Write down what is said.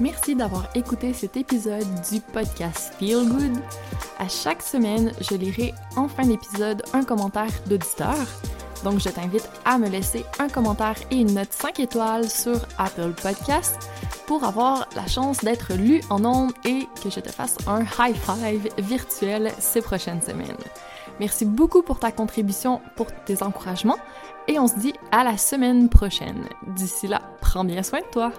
Merci d'avoir écouté cet épisode du podcast Feel Good. À chaque semaine, je lirai en fin d'épisode un commentaire d'auditeur. Donc, je t'invite à me laisser un commentaire et une note 5 étoiles sur Apple Podcast pour avoir la chance d'être lu en ondes et que je te fasse un high five virtuel ces prochaines semaines. Merci beaucoup pour ta contribution, pour tes encouragements et on se dit à la semaine prochaine. D'ici là, prends bien soin de toi.